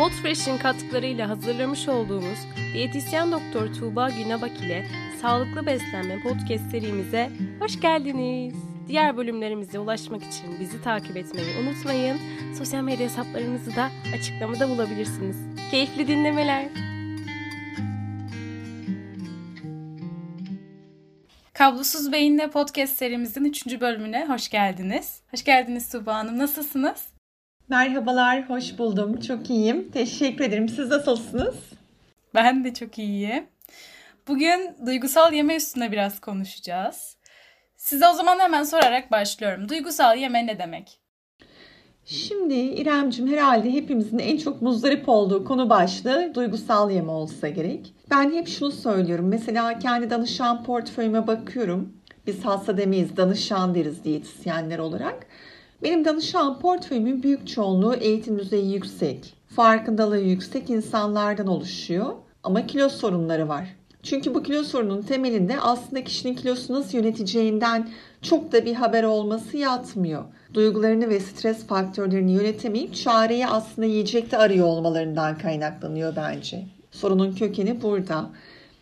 Podfresh'in katkılarıyla hazırlamış olduğumuz diyetisyen doktor Tuğba Günabak ile Sağlıklı Beslenme podcast serimize hoş geldiniz. Diğer bölümlerimize ulaşmak için bizi takip etmeyi unutmayın. Sosyal medya hesaplarımızı da açıklamada bulabilirsiniz. Keyifli dinlemeler. Kablosuz Beyin'le podcast serimizin 3. bölümüne hoş geldiniz. Hoş geldiniz Tuğba Hanım. Nasılsınız? Merhabalar, hoş buldum. Çok iyiyim. Teşekkür ederim. Siz nasılsınız? Ben de çok iyiyim. Bugün duygusal yeme üstüne biraz konuşacağız. Size o zaman hemen sorarak başlıyorum. Duygusal yeme ne demek? Şimdi İremcim herhalde hepimizin en çok muzdarip olduğu konu başlığı duygusal yeme olsa gerek. Ben hep şunu söylüyorum. Mesela kendi danışan portföyüme bakıyorum. Biz hasta demeyiz, danışan deriz diyetisyenler olarak. Benim danışan portföyümün büyük çoğunluğu eğitim düzeyi yüksek, farkındalığı yüksek insanlardan oluşuyor. Ama kilo sorunları var. Çünkü bu kilo sorunun temelinde aslında kişinin kilosunu nasıl yöneteceğinden çok da bir haber olması yatmıyor. Duygularını ve stres faktörlerini yönetemeyip çareyi aslında yiyecekte arıyor olmalarından kaynaklanıyor bence. Sorunun kökeni burada.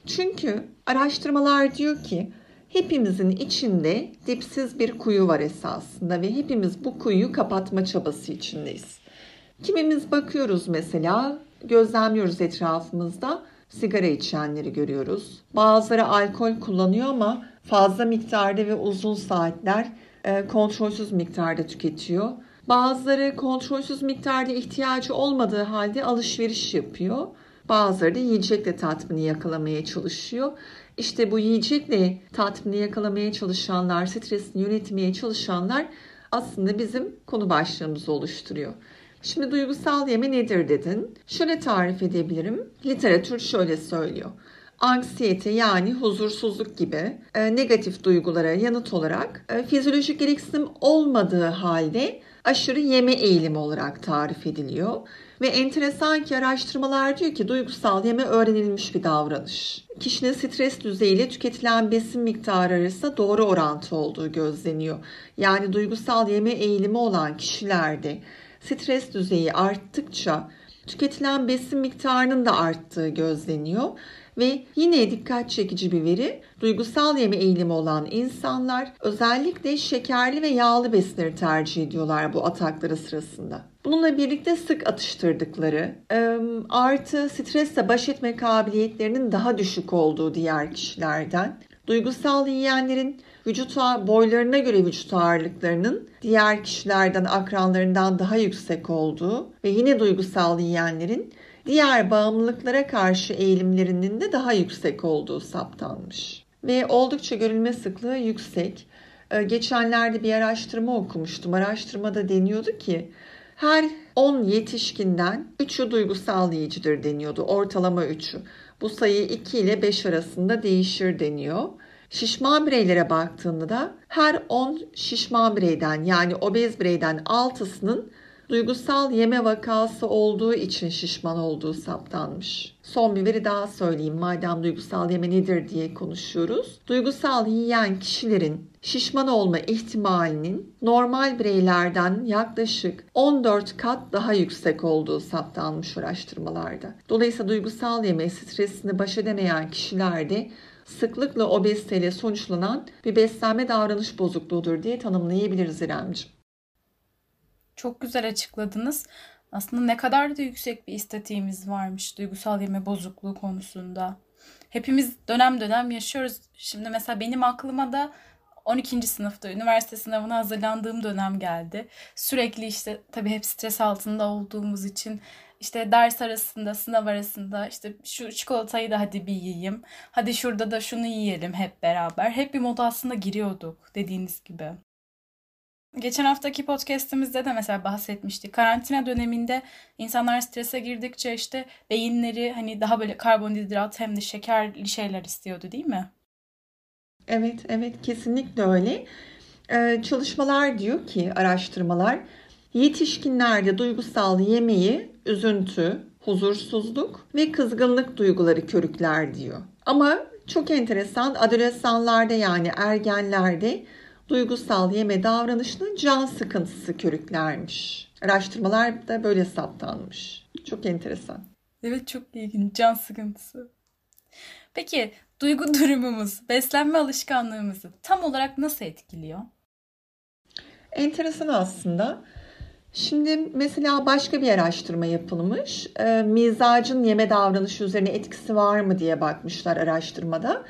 Çünkü araştırmalar diyor ki hepimizin içinde dipsiz bir kuyu var esasında ve hepimiz bu kuyuyu kapatma çabası içindeyiz. Kimimiz bakıyoruz mesela, gözlemliyoruz etrafımızda sigara içenleri görüyoruz. Bazıları alkol kullanıyor ama fazla miktarda ve uzun saatler e, kontrolsüz miktarda tüketiyor. Bazıları kontrolsüz miktarda ihtiyacı olmadığı halde alışveriş yapıyor. Bazıları da yiyecekle tatmini yakalamaya çalışıyor. İşte bu yiyecekle tatmini yakalamaya çalışanlar, stresini yönetmeye çalışanlar aslında bizim konu başlığımızı oluşturuyor. Şimdi duygusal yeme nedir dedin? Şöyle tarif edebilirim. Literatür şöyle söylüyor. Anksiyete yani huzursuzluk gibi e, negatif duygulara yanıt olarak e, fizyolojik gereksinim olmadığı halde aşırı yeme eğilimi olarak tarif ediliyor. Ve enteresan ki araştırmalar diyor ki duygusal yeme öğrenilmiş bir davranış. Kişinin stres düzeyiyle tüketilen besin miktarı arasında doğru orantı olduğu gözleniyor. Yani duygusal yeme eğilimi olan kişilerde stres düzeyi arttıkça tüketilen besin miktarının da arttığı gözleniyor. Ve yine dikkat çekici bir veri, duygusal yeme eğilimi olan insanlar özellikle şekerli ve yağlı besinleri tercih ediyorlar bu atakları sırasında. Bununla birlikte sık atıştırdıkları, artı stresle baş etme kabiliyetlerinin daha düşük olduğu diğer kişilerden, duygusal yiyenlerin vücut boylarına göre vücut ağırlıklarının diğer kişilerden, akranlarından daha yüksek olduğu ve yine duygusal yiyenlerin diğer bağımlılıklara karşı eğilimlerinin de daha yüksek olduğu saptanmış. Ve oldukça görülme sıklığı yüksek. Ee, geçenlerde bir araştırma okumuştum. Araştırmada deniyordu ki her 10 yetişkinden 3'ü duygusal yiyicidir deniyordu. Ortalama 3'ü. Bu sayı 2 ile 5 arasında değişir deniyor. Şişman bireylere baktığında da her 10 şişman bireyden yani obez bireyden 6'sının duygusal yeme vakası olduğu için şişman olduğu saptanmış. Son bir veri daha söyleyeyim madem duygusal yeme nedir diye konuşuyoruz. Duygusal yiyen kişilerin şişman olma ihtimalinin normal bireylerden yaklaşık 14 kat daha yüksek olduğu saptanmış araştırmalarda. Dolayısıyla duygusal yeme stresini baş edemeyen kişilerde sıklıkla obeziteyle sonuçlanan bir beslenme davranış bozukluğudur diye tanımlayabiliriz İremciğim. Çok güzel açıkladınız. Aslında ne kadar da yüksek bir istatiğimiz varmış duygusal yeme bozukluğu konusunda. Hepimiz dönem dönem yaşıyoruz. Şimdi mesela benim aklıma da 12. sınıfta üniversite sınavına hazırlandığım dönem geldi. Sürekli işte tabii hep stres altında olduğumuz için işte ders arasında, sınav arasında işte şu çikolatayı da hadi bir yiyeyim. Hadi şurada da şunu yiyelim hep beraber. Hep bir moda aslında giriyorduk dediğiniz gibi. Geçen haftaki podcast'imizde de mesela bahsetmiştik. Karantina döneminde insanlar strese girdikçe işte beyinleri hani daha böyle karbonhidrat hem de şekerli şeyler istiyordu değil mi? Evet, evet kesinlikle öyle. Ee, çalışmalar diyor ki araştırmalar yetişkinlerde duygusal yemeği üzüntü, huzursuzluk ve kızgınlık duyguları körükler diyor. Ama çok enteresan adolesanlarda yani ergenlerde duygusal yeme davranışının can sıkıntısı körüklermiş. Araştırmalar da böyle saptanmış. Çok enteresan. Evet çok ilginç. Can sıkıntısı. Peki duygu durumumuz, beslenme alışkanlığımızı tam olarak nasıl etkiliyor? Enteresan aslında. Şimdi mesela başka bir araştırma yapılmış. E, mizacın yeme davranışı üzerine etkisi var mı diye bakmışlar araştırmada.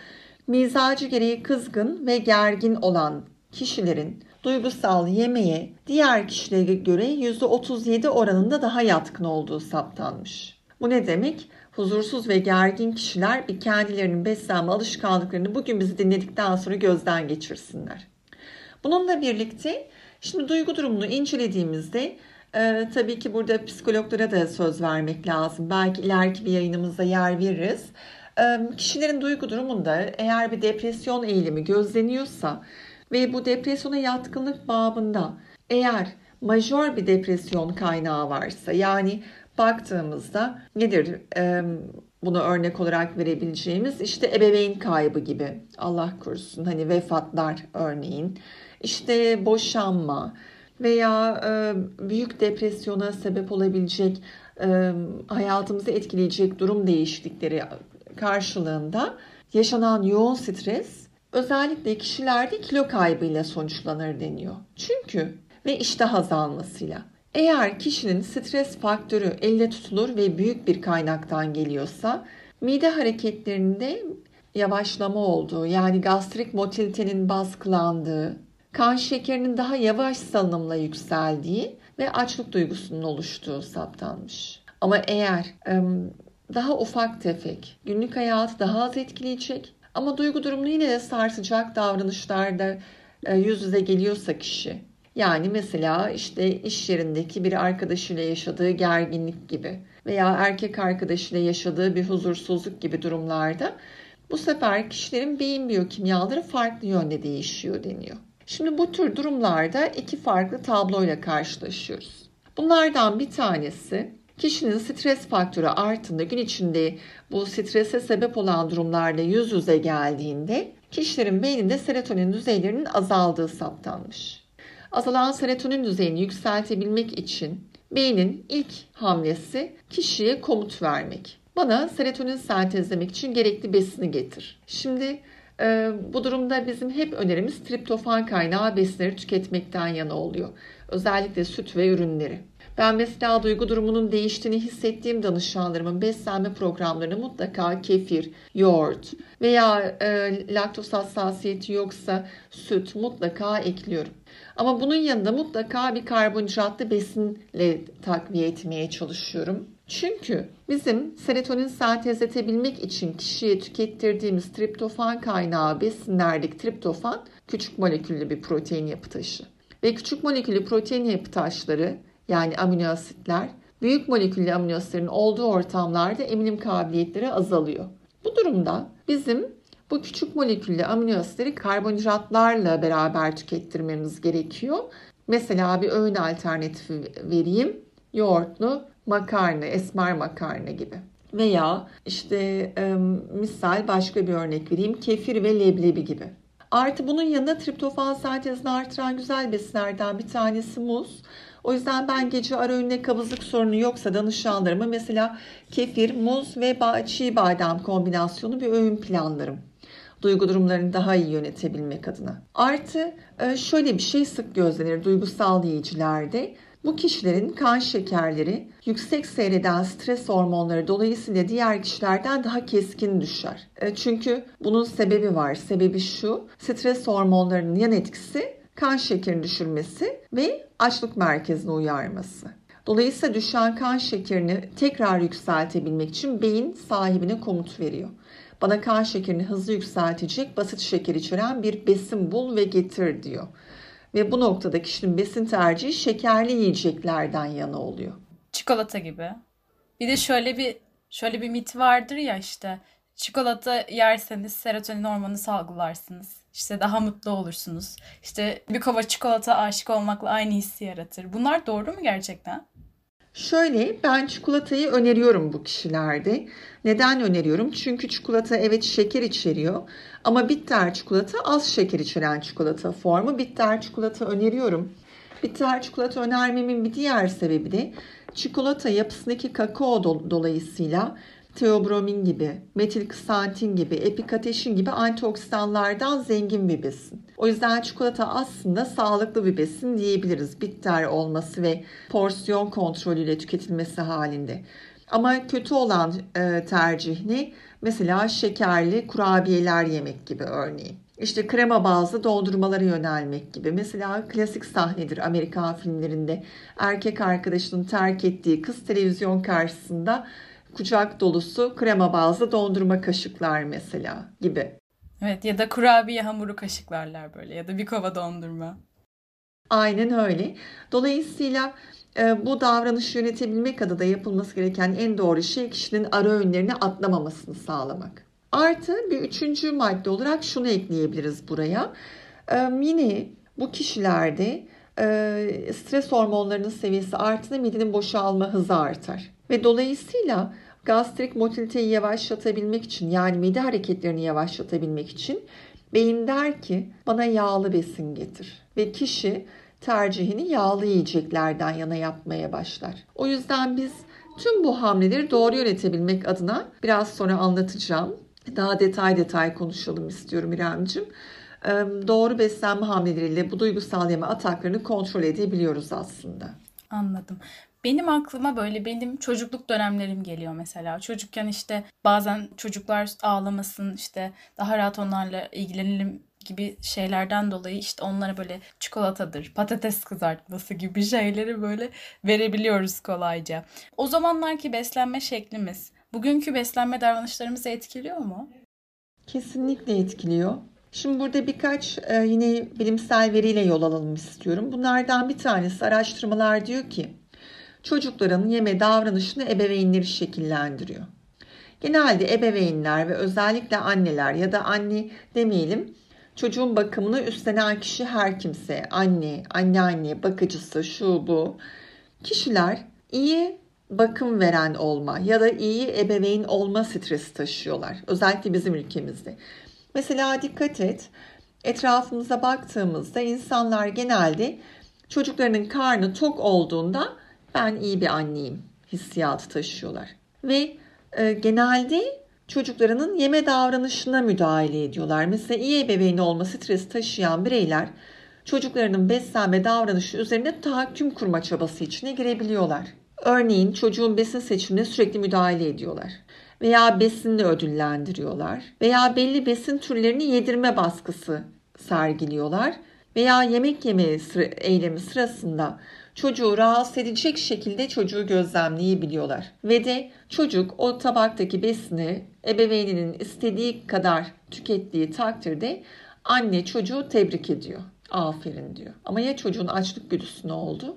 Mizacı gereği kızgın ve gergin olan kişilerin duygusal yemeğe diğer kişilere göre %37 oranında daha yatkın olduğu saptanmış. Bu ne demek? Huzursuz ve gergin kişiler bir kendilerinin beslenme alışkanlıklarını bugün bizi dinledikten sonra gözden geçirsinler. Bununla birlikte şimdi duygu durumunu incelediğimizde e, tabii ki burada psikologlara da söz vermek lazım. Belki ileriki bir yayınımızda yer veririz. E, kişilerin duygu durumunda eğer bir depresyon eğilimi gözleniyorsa ve bu depresyona yatkınlık babında eğer majör bir depresyon kaynağı varsa yani baktığımızda nedir e, bunu örnek olarak verebileceğimiz işte ebeveyn kaybı gibi Allah korusun hani vefatlar örneğin işte boşanma veya e, büyük depresyona sebep olabilecek e, hayatımızı etkileyecek durum değişiklikleri karşılığında yaşanan yoğun stres özellikle kişilerde kilo kaybıyla sonuçlanır deniyor. Çünkü ve iştah azalmasıyla. Eğer kişinin stres faktörü elle tutulur ve büyük bir kaynaktan geliyorsa mide hareketlerinde yavaşlama olduğu yani gastrik motilitenin baskılandığı, kan şekerinin daha yavaş salınımla yükseldiği ve açlık duygusunun oluştuğu saptanmış. Ama eğer daha ufak tefek, günlük hayatı daha az etkileyecek ama duygu durumunu yine de sarsacak davranışlarda e, yüz yüze geliyorsa kişi. Yani mesela işte iş yerindeki bir arkadaşıyla yaşadığı gerginlik gibi veya erkek arkadaşıyla yaşadığı bir huzursuzluk gibi durumlarda bu sefer kişilerin beyin biyokimyaları farklı yönde değişiyor deniyor. Şimdi bu tür durumlarda iki farklı tabloyla karşılaşıyoruz. Bunlardan bir tanesi kişinin stres faktörü arttığında gün içinde bu strese sebep olan durumlarla yüz yüze geldiğinde kişilerin beyninde serotonin düzeylerinin azaldığı saptanmış. Azalan serotonin düzeyini yükseltebilmek için beynin ilk hamlesi kişiye komut vermek. Bana serotonin sentezlemek için gerekli besini getir. Şimdi e, bu durumda bizim hep önerimiz triptofan kaynağı besinleri tüketmekten yana oluyor. Özellikle süt ve ürünleri. Ben mesela duygu durumunun değiştiğini hissettiğim danışanlarımın beslenme programlarını mutlaka kefir, yoğurt veya e, laktoz hassasiyeti yoksa süt mutlaka ekliyorum. Ama bunun yanında mutlaka bir karbonhidratlı besinle takviye etmeye çalışıyorum. Çünkü bizim serotonin sentezletebilmek için kişiye tükettirdiğimiz triptofan kaynağı besinlerdeki triptofan küçük moleküllü bir protein yapı taşı. Ve küçük moleküllü protein yapı taşları yani amino asitler büyük moleküllü amino asitlerin olduğu ortamlarda emilim kabiliyetleri azalıyor. Bu durumda bizim bu küçük moleküllü amino asitleri karbonhidratlarla beraber tükettirmemiz gerekiyor. Mesela bir öğün alternatifi vereyim. Yoğurtlu makarna, esmer makarna gibi. Veya işte misal başka bir örnek vereyim. Kefir ve leblebi gibi. Artı bunun yanında triptofan sentezini artıran güzel besinlerden bir tanesi muz. O yüzden ben gece ara öğünde kabızlık sorunu yoksa danışanlarıma mesela kefir, muz ve çiğ badem kombinasyonu bir öğün planlarım duygu durumlarını daha iyi yönetebilmek adına. Artı e, şöyle bir şey sık gözlenir duygusal yiyicilerde. Bu kişilerin kan şekerleri yüksek seyreden stres hormonları dolayısıyla diğer kişilerden daha keskin düşer. E, çünkü bunun sebebi var. Sebebi şu, stres hormonlarının yan etkisi kan şekerini düşürmesi ve açlık merkezine uyarması. Dolayısıyla düşen kan şekerini tekrar yükseltebilmek için beyin sahibine komut veriyor. Bana kan şekerini hızlı yükseltecek basit şeker içeren bir besin bul ve getir diyor. Ve bu noktada kişinin besin tercihi şekerli yiyeceklerden yana oluyor. Çikolata gibi. Bir de şöyle bir şöyle bir mit vardır ya işte çikolata yerseniz serotonin hormonu salgılarsınız. İşte daha mutlu olursunuz. İşte bir kova çikolata aşık olmakla aynı hissi yaratır. Bunlar doğru mu gerçekten? Şöyle ben çikolatayı öneriyorum bu kişilerde. Neden öneriyorum? Çünkü çikolata evet şeker içeriyor ama bitter çikolata az şeker içeren çikolata formu. Bitter çikolata öneriyorum. Bitter çikolata önermemin bir diğer sebebi de çikolata yapısındaki kakao do- dolayısıyla teobromin gibi, metil ksantin gibi, epikateşin gibi antioksidanlardan zengin bir besin. O yüzden çikolata aslında sağlıklı bir besin diyebiliriz. Bitter olması ve porsiyon kontrolüyle tüketilmesi halinde. Ama kötü olan e, tercih ne? Mesela şekerli kurabiyeler yemek gibi örneğin. İşte krema bazlı dondurmalara yönelmek gibi. Mesela klasik sahnedir Amerikan filmlerinde. Erkek arkadaşının terk ettiği kız televizyon karşısında kucak dolusu krema bazlı dondurma kaşıklar mesela gibi. Evet ya da kurabiye hamuru kaşıklarlar böyle ya da bir kova dondurma. Aynen öyle. Dolayısıyla e, bu davranışı yönetebilmek adına yapılması gereken en doğru şey kişinin ara öğünlerini atlamamasını sağlamak. Artı bir üçüncü madde olarak şunu ekleyebiliriz buraya. E, yine bu kişilerde stres hormonlarının seviyesi arttığında midenin boşalma hızı artar. Ve dolayısıyla gastrik motiliteyi yavaşlatabilmek için yani mide hareketlerini yavaşlatabilmek için beyin der ki bana yağlı besin getir. Ve kişi tercihini yağlı yiyeceklerden yana yapmaya başlar. O yüzden biz tüm bu hamleleri doğru yönetebilmek adına biraz sonra anlatacağım. Daha detay detay konuşalım istiyorum İremcim. Doğru beslenme hamleleriyle bu duygusal yeme ataklarını kontrol edebiliyoruz aslında. Anladım. Benim aklıma böyle benim çocukluk dönemlerim geliyor mesela. Çocukken işte bazen çocuklar ağlamasın işte daha rahat onlarla ilgilenelim gibi şeylerden dolayı işte onlara böyle çikolatadır, patates kızartması gibi şeyleri böyle verebiliyoruz kolayca. O zamanlarki beslenme şeklimiz bugünkü beslenme davranışlarımızı etkiliyor mu? Kesinlikle etkiliyor. Şimdi burada birkaç e, yine bilimsel veriyle yol alalım istiyorum. Bunlardan bir tanesi araştırmalar diyor ki çocukların yeme davranışını ebeveynleri şekillendiriyor. Genelde ebeveynler ve özellikle anneler ya da anne demeyelim çocuğun bakımını üstlenen kişi her kimse anne, anneanne, bakıcısı şu bu kişiler iyi bakım veren olma ya da iyi ebeveyn olma stresi taşıyorlar. Özellikle bizim ülkemizde. Mesela dikkat et etrafımıza baktığımızda insanlar genelde çocuklarının karnı tok olduğunda ben iyi bir anneyim hissiyatı taşıyorlar. Ve e, genelde çocuklarının yeme davranışına müdahale ediyorlar. Mesela iyi ebeveyn olma stresi taşıyan bireyler çocuklarının beslenme davranışı üzerine tahakküm kurma çabası içine girebiliyorlar. Örneğin çocuğun besin seçimine sürekli müdahale ediyorlar veya besinle ödüllendiriyorlar veya belli besin türlerini yedirme baskısı sergiliyorlar veya yemek yeme sıra, eylemi sırasında çocuğu rahatsız edecek şekilde çocuğu gözlemleyebiliyorlar. Ve de çocuk o tabaktaki besini ebeveyninin istediği kadar tükettiği takdirde anne çocuğu tebrik ediyor. Aferin diyor. Ama ya çocuğun açlık güdüsü ne oldu?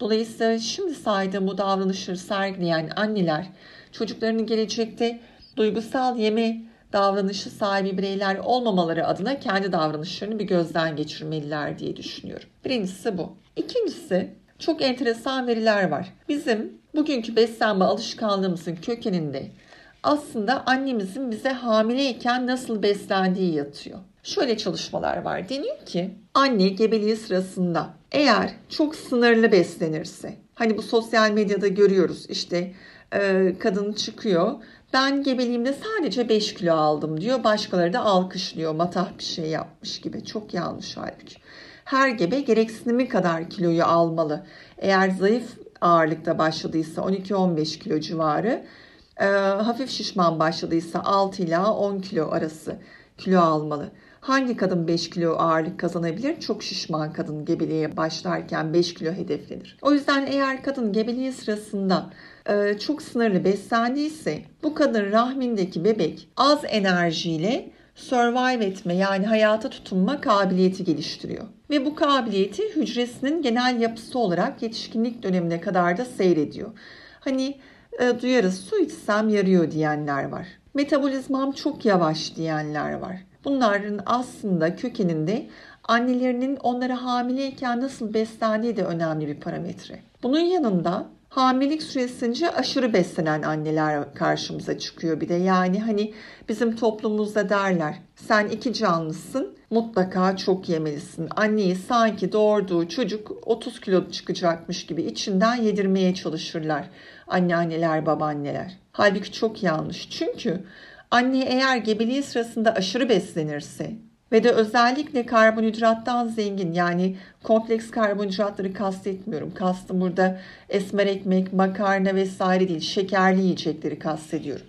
Dolayısıyla şimdi saydığım bu davranışları sergileyen anneler çocuklarının gelecekte duygusal yeme davranışı sahibi bireyler olmamaları adına kendi davranışlarını bir gözden geçirmeliler diye düşünüyorum. Birincisi bu. İkincisi çok enteresan veriler var. Bizim bugünkü beslenme alışkanlığımızın kökeninde aslında annemizin bize hamileyken nasıl beslendiği yatıyor. Şöyle çalışmalar var. Deniyor ki anne gebeliği sırasında eğer çok sınırlı beslenirse hani bu sosyal medyada görüyoruz işte e, kadın çıkıyor ben gebeliğimde sadece 5 kilo aldım diyor. Başkaları da alkışlıyor. Matah bir şey yapmış gibi. Çok yanlış halbuki. Her gebe gereksinimi kadar kiloyu almalı. Eğer zayıf ağırlıkta başladıysa 12-15 kilo civarı, e, hafif şişman başladıysa 6 ila 10 kilo arası kilo almalı. Hangi kadın 5 kilo ağırlık kazanabilir? Çok şişman kadın gebeliğe başlarken 5 kilo hedeflenir. O yüzden eğer kadın gebeliği sırasında e, çok sınırlı beslendiyse bu kadın rahmindeki bebek az enerjiyle survive etme yani hayata tutunma kabiliyeti geliştiriyor. Ve bu kabiliyeti hücresinin genel yapısı olarak yetişkinlik dönemine kadar da seyrediyor. Hani e, duyarız su içsem yarıyor diyenler var. Metabolizmam çok yavaş diyenler var. Bunların aslında kökeninde annelerinin onlara hamileyken nasıl beslendiği de önemli bir parametre. Bunun yanında hamilelik süresince aşırı beslenen anneler karşımıza çıkıyor bir de. Yani hani bizim toplumumuzda derler sen iki canlısın mutlaka çok yemelisin. Anneyi sanki doğurduğu çocuk 30 kilo çıkacakmış gibi içinden yedirmeye çalışırlar anneanneler, babaanneler. Halbuki çok yanlış. Çünkü anne eğer gebeliği sırasında aşırı beslenirse ve de özellikle karbonhidrattan zengin yani kompleks karbonhidratları kastetmiyorum. Kastım burada esmer ekmek, makarna vesaire değil şekerli yiyecekleri kastediyorum.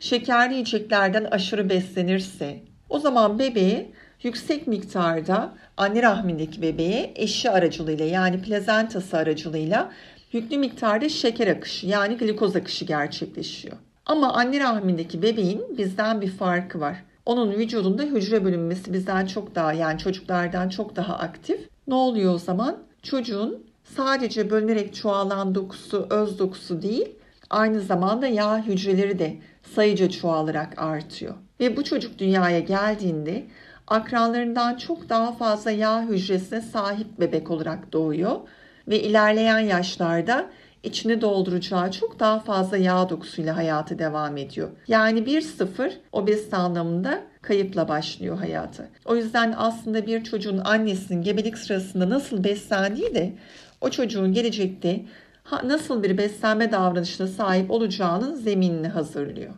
Şekerli yiyeceklerden aşırı beslenirse o zaman bebeğe yüksek miktarda anne rahmindeki bebeğe eşi aracılığıyla yani plazentası aracılığıyla yüklü miktarda şeker akışı yani glikoz akışı gerçekleşiyor. Ama anne rahmindeki bebeğin bizden bir farkı var. Onun vücudunda hücre bölünmesi bizden çok daha yani çocuklardan çok daha aktif. Ne oluyor o zaman? Çocuğun sadece bölünerek çoğalan dokusu öz dokusu değil aynı zamanda yağ hücreleri de sayıca çoğalarak artıyor. Ve bu çocuk dünyaya geldiğinde akranlarından çok daha fazla yağ hücresine sahip bebek olarak doğuyor ve ilerleyen yaşlarda içini dolduracağı çok daha fazla yağ dokusuyla hayatı devam ediyor. Yani 1-0 obezite anlamında kayıpla başlıyor hayatı. O yüzden aslında bir çocuğun annesinin gebelik sırasında nasıl beslendiği de o çocuğun gelecekte nasıl bir beslenme davranışına sahip olacağının zeminini hazırlıyor.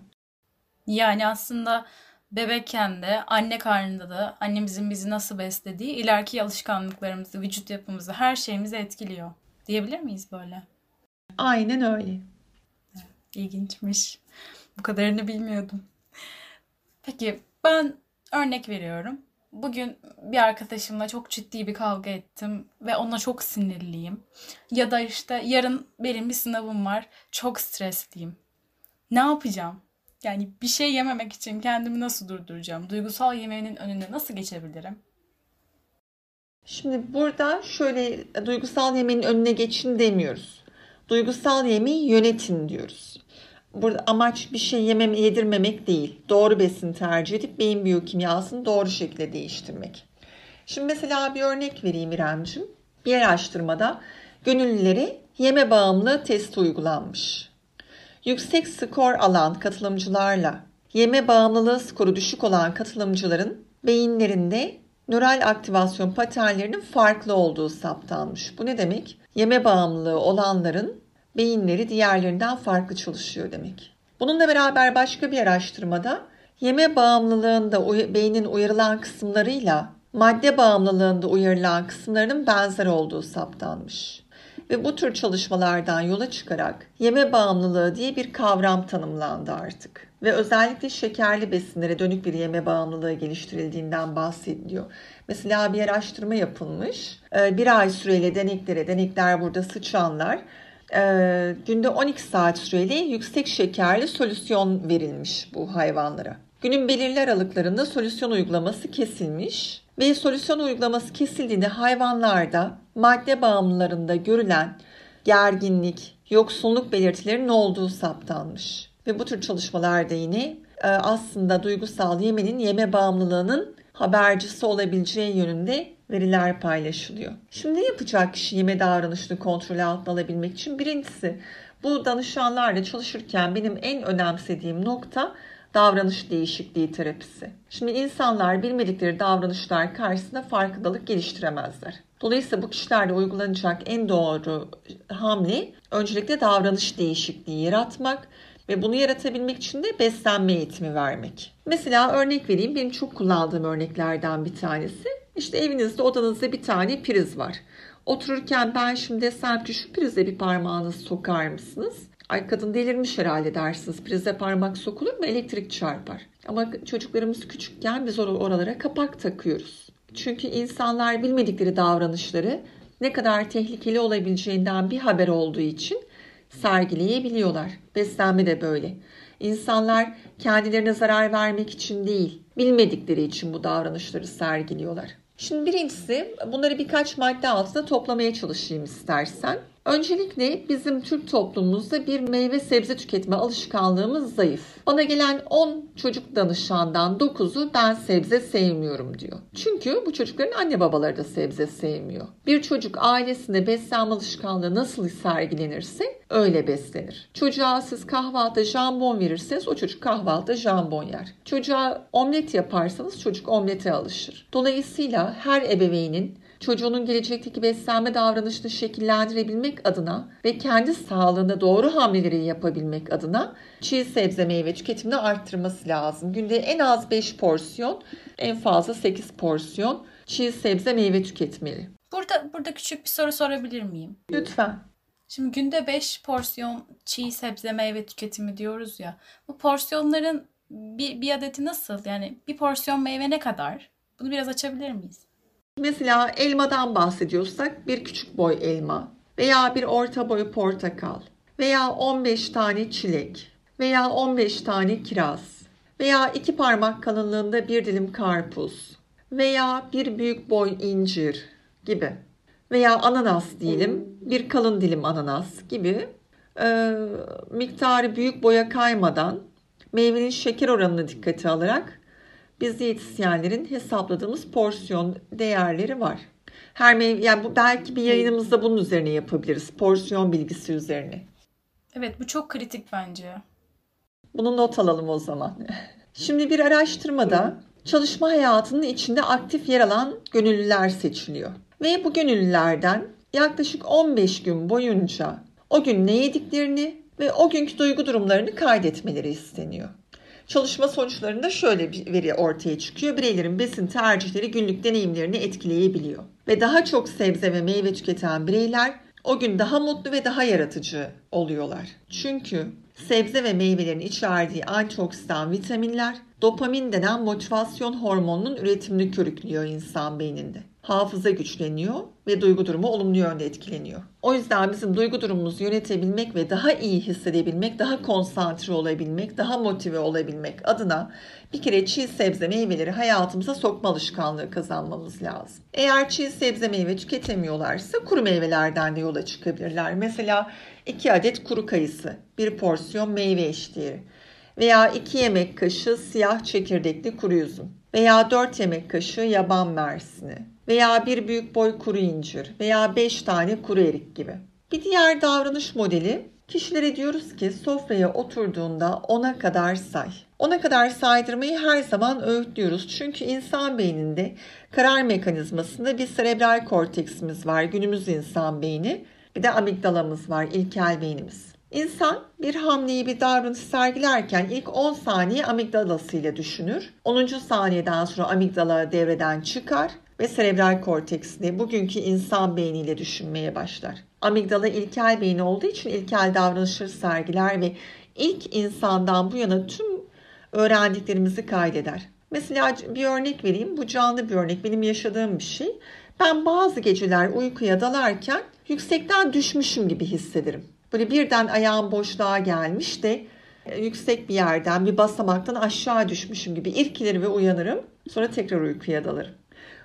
Yani aslında bebekken de anne karnında da annemizin bizi nasıl beslediği ileriki alışkanlıklarımızı, vücut yapımızı, her şeyimizi etkiliyor. Diyebilir miyiz böyle? Aynen öyle. İlginçmiş. Bu kadarını bilmiyordum. Peki ben örnek veriyorum. Bugün bir arkadaşımla çok ciddi bir kavga ettim ve ona çok sinirliyim. Ya da işte yarın benim bir sınavım var. Çok stresliyim. Ne yapacağım? Yani bir şey yememek için kendimi nasıl durduracağım? Duygusal yemeğinin önüne nasıl geçebilirim? Şimdi burada şöyle duygusal yemeğin önüne geçin demiyoruz. Duygusal yemeği yönetin diyoruz. Burada amaç bir şey yememe, yedirmemek değil. Doğru besin tercih edip beyin biyokimyasını doğru şekilde değiştirmek. Şimdi mesela bir örnek vereyim İremcim. Bir araştırmada gönüllülere yeme bağımlılığı testi uygulanmış. Yüksek skor alan katılımcılarla yeme bağımlılığı skoru düşük olan katılımcıların beyinlerinde nöral aktivasyon paternlerinin farklı olduğu saptanmış. Bu ne demek? Yeme bağımlılığı olanların beyinleri diğerlerinden farklı çalışıyor demek. Bununla beraber başka bir araştırmada yeme bağımlılığında beynin uyarılan kısımlarıyla madde bağımlılığında uyarılan kısımlarının benzer olduğu saptanmış. Ve bu tür çalışmalardan yola çıkarak yeme bağımlılığı diye bir kavram tanımlandı artık. Ve özellikle şekerli besinlere dönük bir yeme bağımlılığı geliştirildiğinden bahsediliyor. Mesela bir araştırma yapılmış. Ee, bir ay süreyle deneklere, denekler burada sıçanlar, ee, günde 12 saat süreli yüksek şekerli solüsyon verilmiş bu hayvanlara. Günün belirli aralıklarında solüsyon uygulaması kesilmiş ve solüsyon uygulaması kesildiğinde hayvanlarda madde bağımlılarında görülen gerginlik, yoksunluk belirtilerinin olduğu saptanmış. Ve bu tür çalışmalarda yine e, aslında duygusal yemenin yeme bağımlılığının habercisi olabileceği yönünde veriler paylaşılıyor. Şimdi ne yapacak kişi yeme davranışını kontrol altına alabilmek için? Birincisi bu danışanlarla çalışırken benim en önemsediğim nokta davranış değişikliği terapisi. Şimdi insanlar bilmedikleri davranışlar karşısında farkındalık geliştiremezler. Dolayısıyla bu kişilerde uygulanacak en doğru hamle öncelikle davranış değişikliği yaratmak ve bunu yaratabilmek için de beslenme eğitimi vermek. Mesela örnek vereyim benim çok kullandığım örneklerden bir tanesi. İşte evinizde odanızda bir tane priz var. Otururken ben şimdi desem ki şu prize bir parmağınızı sokar mısınız? Ay kadın delirmiş herhalde dersiniz. Prize parmak sokulur mu? Elektrik çarpar. Ama çocuklarımız küçükken biz oralara kapak takıyoruz. Çünkü insanlar bilmedikleri davranışları ne kadar tehlikeli olabileceğinden bir haber olduğu için sergileyebiliyorlar. Beslenme de böyle. İnsanlar kendilerine zarar vermek için değil, bilmedikleri için bu davranışları sergiliyorlar. Şimdi birincisi bunları birkaç madde altında toplamaya çalışayım istersen. Öncelikle bizim Türk toplumumuzda bir meyve sebze tüketme alışkanlığımız zayıf. Bana gelen 10 çocuk danışandan 9'u ben sebze sevmiyorum diyor. Çünkü bu çocukların anne babaları da sebze sevmiyor. Bir çocuk ailesinde beslenme alışkanlığı nasıl sergilenirse öyle beslenir. Çocuğa siz kahvaltıda jambon verirseniz o çocuk kahvaltıda jambon yer. Çocuğa omlet yaparsanız çocuk omlete alışır. Dolayısıyla her ebeveynin çocuğunun gelecekteki beslenme davranışını şekillendirebilmek adına ve kendi sağlığına doğru hamleleri yapabilmek adına çiğ sebze meyve tüketimini arttırması lazım. Günde en az 5 porsiyon, en fazla 8 porsiyon çiğ sebze meyve tüketmeli. Burada burada küçük bir soru sorabilir miyim? Lütfen. Şimdi günde 5 porsiyon çiğ sebze meyve tüketimi diyoruz ya. Bu porsiyonların bir, bir adeti nasıl? Yani bir porsiyon meyve ne kadar? Bunu biraz açabilir miyiz? Mesela elmadan bahsediyorsak bir küçük boy elma veya bir orta boy portakal veya 15 tane çilek veya 15 tane kiraz veya iki parmak kalınlığında bir dilim karpuz veya bir büyük boy incir gibi veya ananas diyelim bir kalın dilim ananas gibi e, miktarı büyük boya kaymadan meyvenin şeker oranını dikkate alarak biz diyetisyenlerin hesapladığımız porsiyon değerleri var. Her meyve, yani bu belki bir yayınımızda bunun üzerine yapabiliriz. Porsiyon bilgisi üzerine. Evet bu çok kritik bence. Bunu not alalım o zaman. Şimdi bir araştırmada çalışma hayatının içinde aktif yer alan gönüllüler seçiliyor. Ve bu gönüllülerden yaklaşık 15 gün boyunca o gün ne yediklerini ve o günkü duygu durumlarını kaydetmeleri isteniyor. Çalışma sonuçlarında şöyle bir veri ortaya çıkıyor. Bireylerin besin tercihleri günlük deneyimlerini etkileyebiliyor. Ve daha çok sebze ve meyve tüketen bireyler o gün daha mutlu ve daha yaratıcı oluyorlar. Çünkü sebze ve meyvelerin içerdiği antioksidan vitaminler dopamin denen motivasyon hormonunun üretimini körüklüyor insan beyninde. Hafıza güçleniyor ve duygu durumu olumlu yönde etkileniyor. O yüzden bizim duygu durumumuzu yönetebilmek ve daha iyi hissedebilmek, daha konsantre olabilmek, daha motive olabilmek adına bir kere çiğ sebze meyveleri hayatımıza sokma alışkanlığı kazanmamız lazım. Eğer çiğ sebze meyve tüketemiyorlarsa kuru meyvelerden de yola çıkabilirler. Mesela 2 adet kuru kayısı, bir porsiyon meyve eşdeğeri veya 2 yemek kaşığı siyah çekirdekli kuru üzüm veya 4 yemek kaşığı yaban mersini veya bir büyük boy kuru incir veya 5 tane kuru erik gibi. Bir diğer davranış modeli kişilere diyoruz ki sofraya oturduğunda ona kadar say. Ona kadar saydırmayı her zaman öğütlüyoruz. Çünkü insan beyninde karar mekanizmasında bir serebral korteksimiz var. Günümüz insan beyni. Bir de amigdalamız var, ilkel beynimiz. İnsan bir hamleyi bir davranış sergilerken ilk 10 saniye amigdalasıyla düşünür. 10. saniyeden sonra amigdala devreden çıkar ve serebral korteksini bugünkü insan beyniyle düşünmeye başlar. Amigdala ilkel beyni olduğu için ilkel davranışları sergiler ve ilk insandan bu yana tüm öğrendiklerimizi kaydeder. Mesela bir örnek vereyim. Bu canlı bir örnek. Benim yaşadığım bir şey. Ben bazı geceler uykuya dalarken yüksekten düşmüşüm gibi hissederim. Böyle birden ayağım boşluğa gelmiş de e, yüksek bir yerden bir basamaktan aşağı düşmüşüm gibi irkilir ve uyanırım. Sonra tekrar uykuya dalarım.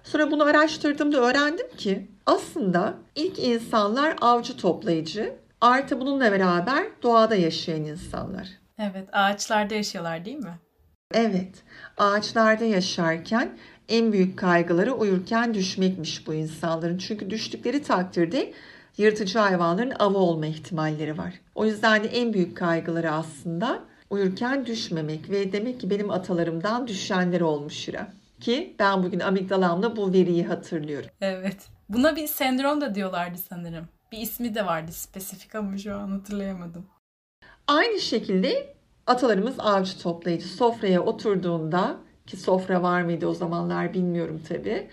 Sonra bunu araştırdığımda öğrendim ki aslında ilk insanlar avcı toplayıcı artı bununla beraber doğada yaşayan insanlar. Evet ağaçlarda yaşıyorlar değil mi? Evet ağaçlarda yaşarken en büyük kaygıları uyurken düşmekmiş bu insanların. Çünkü düştükleri takdirde yırtıcı hayvanların avı olma ihtimalleri var. O yüzden de en büyük kaygıları aslında uyurken düşmemek ve demek ki benim atalarımdan düşenler olmuş İrem. Ki ben bugün amigdalamla bu veriyi hatırlıyorum. Evet. Buna bir sendrom da diyorlardı sanırım. Bir ismi de vardı spesifik ama şu an hatırlayamadım. Aynı şekilde atalarımız avcı toplayıcı. Sofraya oturduğunda ki sofra var mıydı o zamanlar bilmiyorum tabii.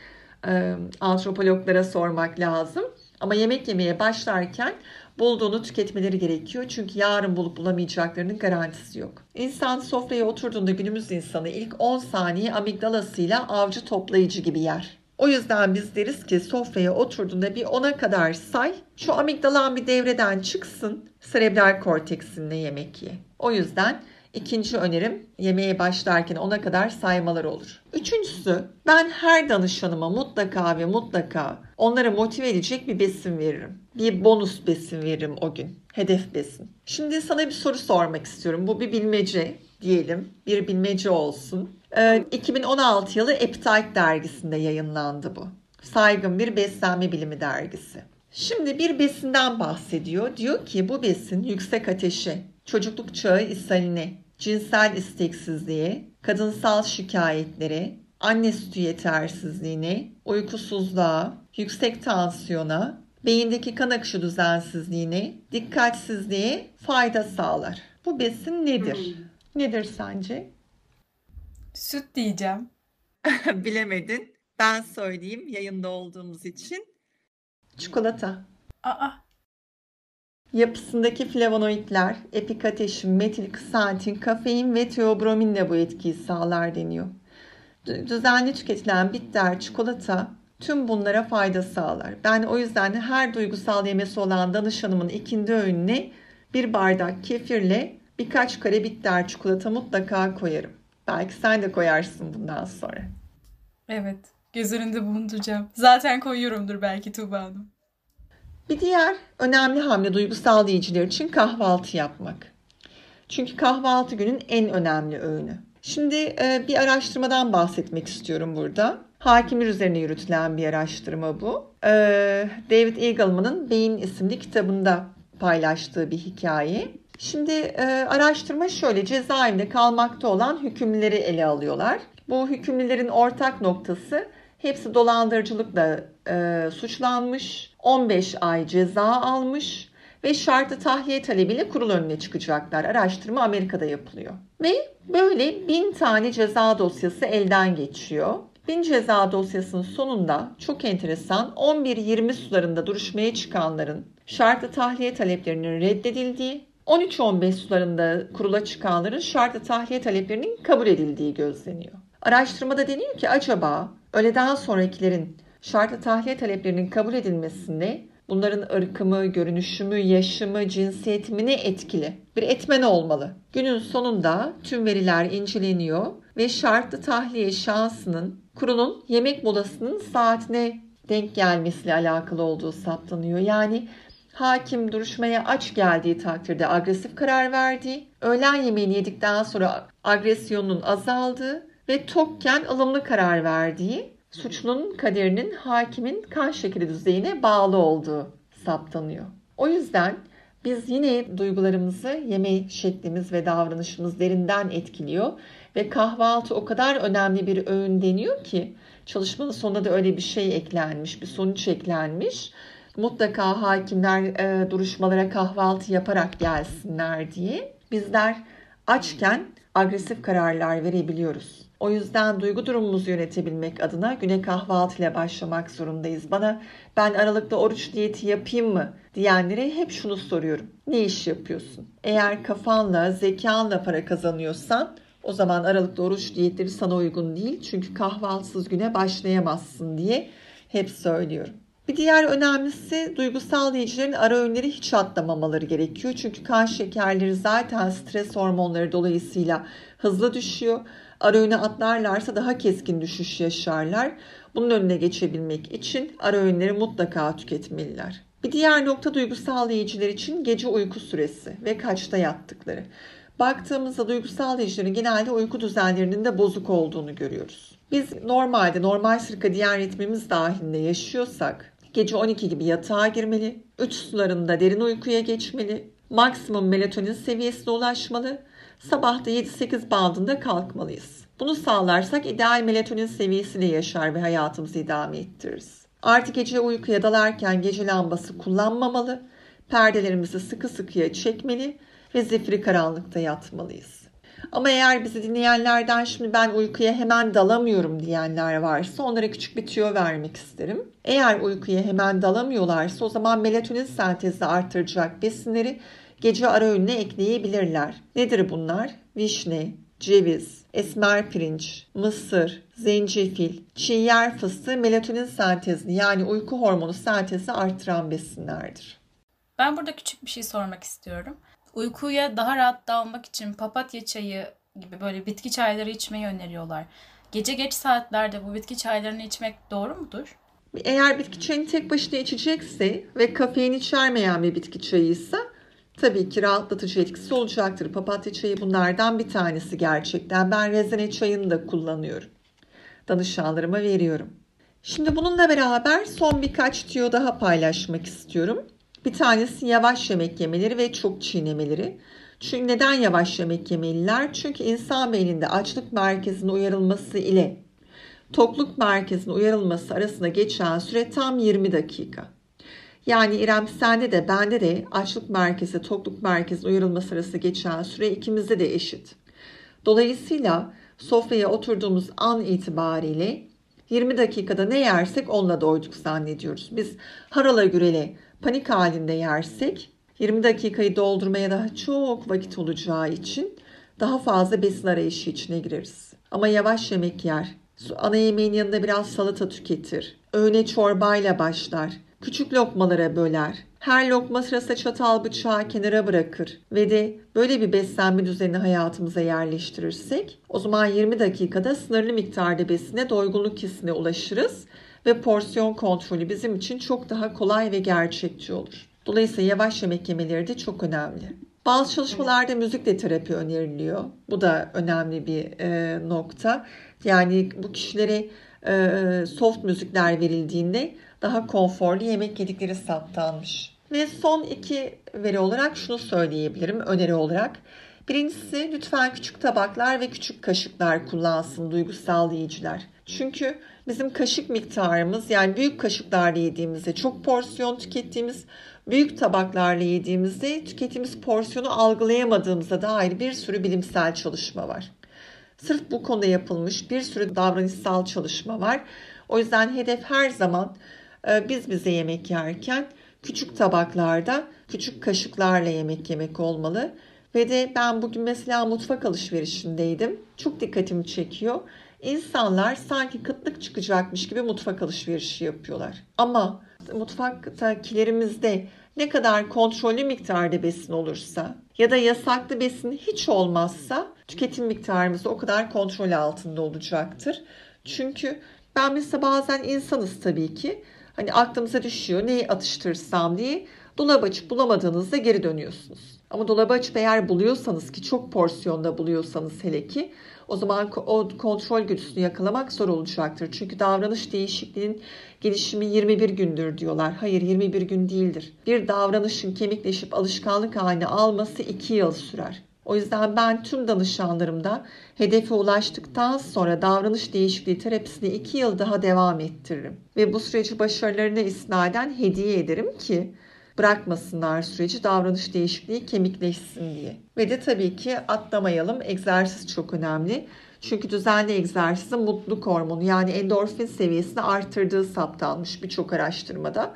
Antropologlara sormak lazım. Ama yemek yemeye başlarken bulduğunu tüketmeleri gerekiyor. Çünkü yarın bulup bulamayacaklarının garantisi yok. İnsan sofraya oturduğunda günümüz insanı ilk 10 saniye amigdalasıyla avcı toplayıcı gibi yer. O yüzden biz deriz ki sofraya oturduğunda bir 10'a kadar say. Şu amigdalan bir devreden çıksın. Serebral korteksinle yemek ye. O yüzden İkinci önerim yemeğe başlarken ona kadar saymalar olur. Üçüncüsü ben her danışanıma mutlaka ve mutlaka onları motive edecek bir besin veririm. Bir bonus besin veririm o gün. Hedef besin. Şimdi sana bir soru sormak istiyorum. Bu bir bilmece diyelim. Bir bilmece olsun. Ee, 2016 yılı Appetite dergisinde yayınlandı bu. Saygın bir beslenme bilimi dergisi. Şimdi bir besinden bahsediyor. Diyor ki bu besin yüksek ateşe, çocukluk çağı ishaline, cinsel isteksizliğe, kadınsal şikayetlere, anne sütü yetersizliğine, uykusuzluğa, yüksek tansiyona, beyindeki kan akışı düzensizliğine, dikkatsizliğe fayda sağlar. Bu besin nedir? Hmm. Nedir sence? Süt diyeceğim. Bilemedin. Ben söyleyeyim yayında olduğumuz için. Çikolata. Aa. Yapısındaki flavonoidler, epikateşin, metil ksantin, kafein ve teobrominle bu etkiyi sağlar deniyor. Düzenli tüketilen bitter çikolata tüm bunlara fayda sağlar. Ben o yüzden her duygusal yemesi olan danışanımın ikindi öğününe bir bardak kefirle birkaç kare bitter çikolata mutlaka koyarım. Belki sen de koyarsın bundan sonra. Evet. Göz önünde bulunduracağım. Zaten koyuyorumdur belki Tuğba Hanım. Bir diğer önemli hamle duygusal yiyiciler için kahvaltı yapmak. Çünkü kahvaltı günün en önemli öğünü. Şimdi e, bir araştırmadan bahsetmek istiyorum burada. Hakimler üzerine yürütülen bir araştırma bu. E, David Eagleman'ın Beyin isimli kitabında paylaştığı bir hikaye. Şimdi e, araştırma şöyle cezaevinde kalmakta olan hükümlüleri ele alıyorlar. Bu hükümlülerin ortak noktası hepsi dolandırıcılıkla suçlanmış, 15 ay ceza almış ve şartlı tahliye talebiyle kurul önüne çıkacaklar. Araştırma Amerika'da yapılıyor. Ve böyle bin tane ceza dosyası elden geçiyor. Bin ceza dosyasının sonunda çok enteresan 11-20 sularında duruşmaya çıkanların şartlı tahliye taleplerinin reddedildiği, 13-15 sularında kurula çıkanların şartlı tahliye taleplerinin kabul edildiği gözleniyor. Araştırmada deniyor ki acaba öğleden sonrakilerin şartlı tahliye taleplerinin kabul edilmesinde bunların ırkımı, görünüşümü, yaşımı, cinsiyetimi ne etkili? Bir etmen olmalı. Günün sonunda tüm veriler inceleniyor ve şartlı tahliye şansının kurulun yemek molasının saatine denk gelmesiyle alakalı olduğu saptanıyor. Yani hakim duruşmaya aç geldiği takdirde agresif karar verdiği, öğlen yemeğini yedikten sonra agresyonun azaldığı ve tokken ılımlı karar verdiği, suçlunun kaderinin hakimin kan şekeri düzeyine bağlı olduğu saptanıyor. O yüzden biz yine duygularımızı yeme şeklimiz ve davranışımız derinden etkiliyor ve kahvaltı o kadar önemli bir öğün deniyor ki çalışmanın sonunda da öyle bir şey eklenmiş, bir sonuç eklenmiş. Mutlaka hakimler e, duruşmalara kahvaltı yaparak gelsinler diye. Bizler açken agresif kararlar verebiliyoruz. O yüzden duygu durumumuzu yönetebilmek adına güne kahvaltı ile başlamak zorundayız. Bana ben aralıkta oruç diyeti yapayım mı diyenlere hep şunu soruyorum. Ne iş yapıyorsun? Eğer kafanla, zekanla para kazanıyorsan o zaman aralıkta oruç diyetleri sana uygun değil. Çünkü kahvaltısız güne başlayamazsın diye hep söylüyorum. Bir diğer önemlisi duygusal yiyicilerin ara öğünleri hiç atlamamaları gerekiyor. Çünkü kan şekerleri zaten stres hormonları dolayısıyla hızlı düşüyor. Ara öğüne atlarlarsa daha keskin düşüş yaşarlar. Bunun önüne geçebilmek için ara öğünleri mutlaka tüketmeliler. Bir diğer nokta duygusal yiyiciler için gece uyku süresi ve kaçta yattıkları. Baktığımızda duygusal yiyicilerin genelde uyku düzenlerinin de bozuk olduğunu görüyoruz. Biz normalde normal sirkadiyen ritmimiz dahilinde yaşıyorsak gece 12 gibi yatağa girmeli, 3 sularında derin uykuya geçmeli, maksimum melatonin seviyesine ulaşmalı, sabah da 7-8 bandında kalkmalıyız. Bunu sağlarsak ideal melatonin seviyesiyle yaşar ve hayatımızı idame ettiririz. Artık gece uykuya dalarken gece lambası kullanmamalı, perdelerimizi sıkı sıkıya çekmeli ve zifiri karanlıkta yatmalıyız. Ama eğer bizi dinleyenlerden şimdi ben uykuya hemen dalamıyorum diyenler varsa onlara küçük bir tüyo vermek isterim. Eğer uykuya hemen dalamıyorlarsa o zaman melatonin sentezini artıracak besinleri gece ara öğününe ekleyebilirler. Nedir bunlar? Vişne, ceviz, esmer pirinç, mısır, zencefil, çiğ yer fıstığı melatonin sentezini yani uyku hormonu sentezini artıran besinlerdir. Ben burada küçük bir şey sormak istiyorum. uykuya daha rahat dalmak için papatya çayı gibi böyle bitki çayları içmeyi öneriyorlar. Gece geç saatlerde bu bitki çaylarını içmek doğru mudur? Eğer bitki çayını tek başına içecekse ve kafein içermeyen bir bitki çayıysa tabii ki rahatlatıcı etkisi olacaktır. Papatya çayı bunlardan bir tanesi gerçekten. Ben rezene çayını da kullanıyorum. Danışanlarıma veriyorum. Şimdi bununla beraber son birkaç tüyo daha paylaşmak istiyorum. Bir tanesi yavaş yemek yemeleri ve çok çiğnemeleri. Çünkü neden yavaş yemek yemeliler? Çünkü insan beyninde açlık merkezine uyarılması ile tokluk merkezine uyarılması arasında geçen süre tam 20 dakika. Yani İrem sende de bende de açlık merkezi, tokluk merkezine uyarılması arasında geçen süre ikimizde de eşit. Dolayısıyla sofraya oturduğumuz an itibariyle 20 dakikada ne yersek onunla doyduk zannediyoruz. Biz harala gürele panik halinde yersek 20 dakikayı doldurmaya daha çok vakit olacağı için daha fazla besin arayışı içine gireriz. Ama yavaş yemek yer. Ana yemeğin yanında biraz salata tüketir. Öğne çorbayla başlar. Küçük lokmalara böler. Her lokma sırasında çatal bıçağı kenara bırakır ve de böyle bir beslenme düzenini hayatımıza yerleştirirsek o zaman 20 dakikada sınırlı miktarda besine doygunluk hissine ulaşırız ve porsiyon kontrolü bizim için çok daha kolay ve gerçekçi olur. Dolayısıyla yavaş yemek yemeleri de çok önemli. Bazı çalışmalarda müzikle terapi öneriliyor. Bu da önemli bir e, nokta. Yani bu kişilere soft müzikler verildiğinde daha konforlu yemek yedikleri saptanmış. Ve son iki veri olarak şunu söyleyebilirim öneri olarak. Birincisi lütfen küçük tabaklar ve küçük kaşıklar kullansın duygusal yiyiciler. Çünkü bizim kaşık miktarımız yani büyük kaşıklarla yediğimizde çok porsiyon tükettiğimiz büyük tabaklarla yediğimizde tükettiğimiz porsiyonu algılayamadığımıza dair bir sürü bilimsel çalışma var. Sırf bu konuda yapılmış bir sürü davranışsal çalışma var. O yüzden hedef her zaman e, biz bize yemek yerken küçük tabaklarda, küçük kaşıklarla yemek yemek olmalı. Ve de ben bugün mesela mutfak alışverişindeydim. Çok dikkatimi çekiyor. İnsanlar sanki kıtlık çıkacakmış gibi mutfak alışverişi yapıyorlar. Ama mutfaktakilerimizde ne kadar kontrollü miktarda besin olursa ya da yasaklı besin hiç olmazsa tüketim miktarımız o kadar kontrol altında olacaktır. Çünkü ben mesela bazen insanız tabii ki. Hani aklımıza düşüyor neyi atıştırsam diye dolap açıp bulamadığınızda geri dönüyorsunuz. Ama dolabı açıp eğer buluyorsanız ki çok porsiyonda buluyorsanız hele ki o zaman o kontrol güdüsünü yakalamak zor olacaktır. Çünkü davranış değişikliğinin gelişimi 21 gündür diyorlar. Hayır 21 gün değildir. Bir davranışın kemikleşip alışkanlık haline alması 2 yıl sürer. O yüzden ben tüm danışanlarımda hedefe ulaştıktan sonra davranış değişikliği terapisini 2 yıl daha devam ettiririm. Ve bu süreci başarılarına isnaden hediye ederim ki bırakmasınlar süreci davranış değişikliği kemikleşsin diye. Ve de tabii ki atlamayalım egzersiz çok önemli. Çünkü düzenli egzersizin mutluluk hormonu yani endorfin seviyesini arttırdığı saptanmış birçok araştırmada.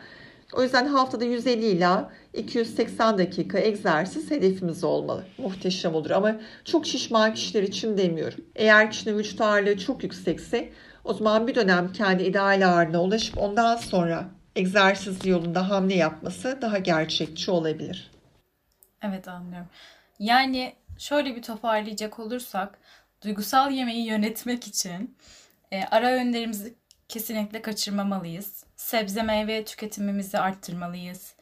O yüzden haftada 150 ila 280 dakika egzersiz hedefimiz olmalı. Muhteşem olur ama çok şişman kişiler için demiyorum. Eğer kişinin vücut ağırlığı çok yüksekse o zaman bir dönem kendi ideal ağırlığına ulaşıp ondan sonra egzersiz yolunda hamle yapması daha gerçekçi olabilir. Evet anlıyorum. Yani şöyle bir toparlayacak olursak duygusal yemeği yönetmek için e, ara öğünlerimizi kesinlikle kaçırmamalıyız. Sebze meyve tüketimimizi arttırmalıyız.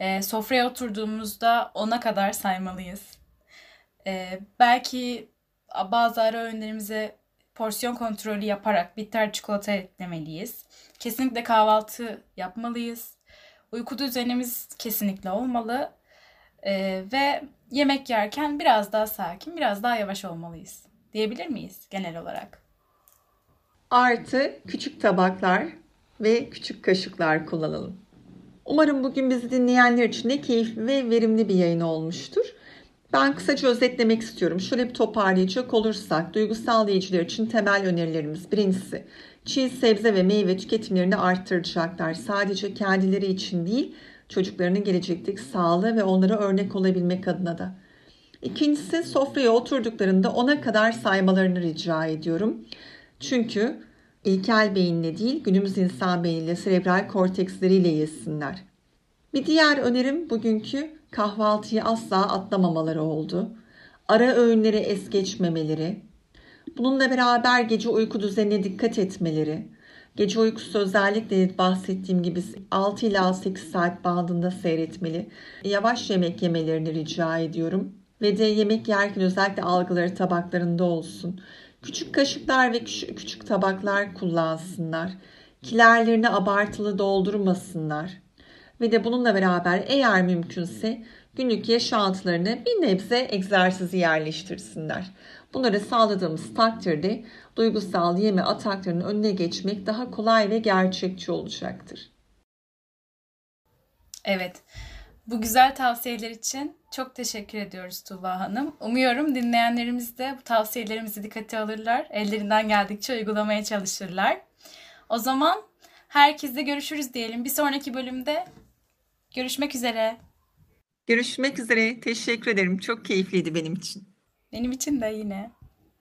E, sofraya oturduğumuzda ona kadar saymalıyız. E, belki bazı ara öğünlerimize porsiyon kontrolü yaparak bitter çikolata eklemeliyiz. Kesinlikle kahvaltı yapmalıyız. Uyku düzenimiz kesinlikle olmalı. Ee, ve yemek yerken biraz daha sakin, biraz daha yavaş olmalıyız. Diyebilir miyiz genel olarak? Artı küçük tabaklar ve küçük kaşıklar kullanalım. Umarım bugün bizi dinleyenler için de keyifli ve verimli bir yayın olmuştur. Ben kısaca özetlemek istiyorum. Şöyle bir toparlayacak olursak duygusal yiyiciler için temel önerilerimiz birincisi çiğ sebze ve meyve tüketimlerini arttıracaklar. Sadece kendileri için değil çocuklarının gelecekteki sağlığı ve onlara örnek olabilmek adına da. İkincisi sofraya oturduklarında ona kadar saymalarını rica ediyorum. Çünkü ilkel beyinle değil günümüz insan beyniyle serebral korteksleriyle yesinler. Bir diğer önerim bugünkü kahvaltıyı asla atlamamaları oldu. Ara öğünleri es geçmemeleri, bununla beraber gece uyku düzenine dikkat etmeleri, gece uykusu özellikle bahsettiğim gibi 6 ila 8 saat bandında seyretmeli. Yavaş yemek yemelerini rica ediyorum. Ve de yemek yerken özellikle algıları tabaklarında olsun. Küçük kaşıklar ve küçük, tabaklar kullansınlar. Kilerlerini abartılı doldurmasınlar. Ve de bununla beraber eğer mümkünse günlük yaşantılarına bir nebze egzersizi yerleştirsinler. Bunları sağladığımız takdirde duygusal yeme ataklarının önüne geçmek daha kolay ve gerçekçi olacaktır. Evet. Bu güzel tavsiyeler için çok teşekkür ediyoruz Tuğba Hanım. Umuyorum dinleyenlerimiz de bu tavsiyelerimizi dikkate alırlar. Ellerinden geldikçe uygulamaya çalışırlar. O zaman herkesle görüşürüz diyelim. Bir sonraki bölümde görüşmek üzere. Görüşmek üzere. Teşekkür ederim. Çok keyifliydi benim için. Benim için de yine.